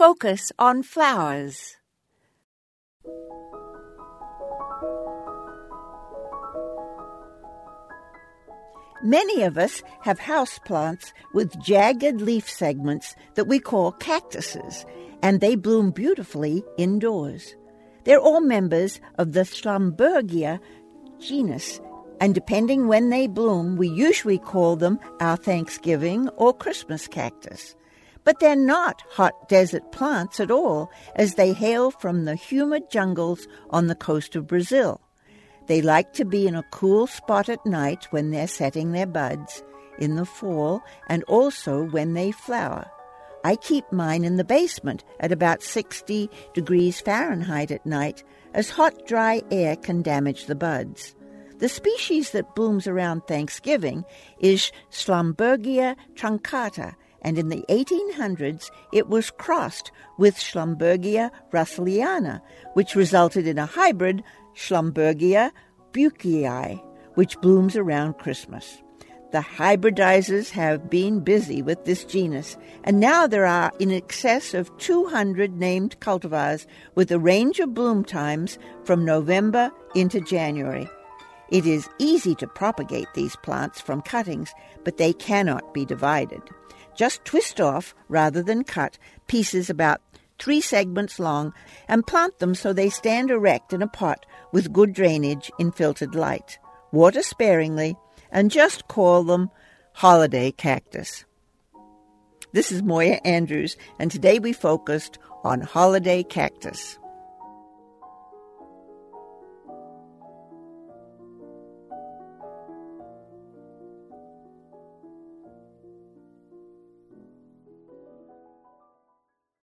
focus on flowers. Many of us have houseplants with jagged leaf segments that we call cactuses, and they bloom beautifully indoors. They're all members of the Schlumbergera genus, and depending when they bloom, we usually call them our Thanksgiving or Christmas cactus. But they're not hot desert plants at all, as they hail from the humid jungles on the coast of Brazil. They like to be in a cool spot at night when they're setting their buds, in the fall, and also when they flower. I keep mine in the basement at about 60 degrees Fahrenheit at night, as hot, dry air can damage the buds. The species that blooms around Thanksgiving is Schlumbergera truncata, and in the 1800s it was crossed with Schlumbergera russelliana, which resulted in a hybrid Schlumbergera buckleyi, which blooms around Christmas. The hybridizers have been busy with this genus, and now there are in excess of 200 named cultivars with a range of bloom times from November into January. It is easy to propagate these plants from cuttings, but they cannot be divided. Just twist off, rather than cut, pieces about three segments long and plant them so they stand erect in a pot with good drainage in filtered light. Water sparingly and just call them holiday cactus. This is Moya Andrews, and today we focused on holiday cactus.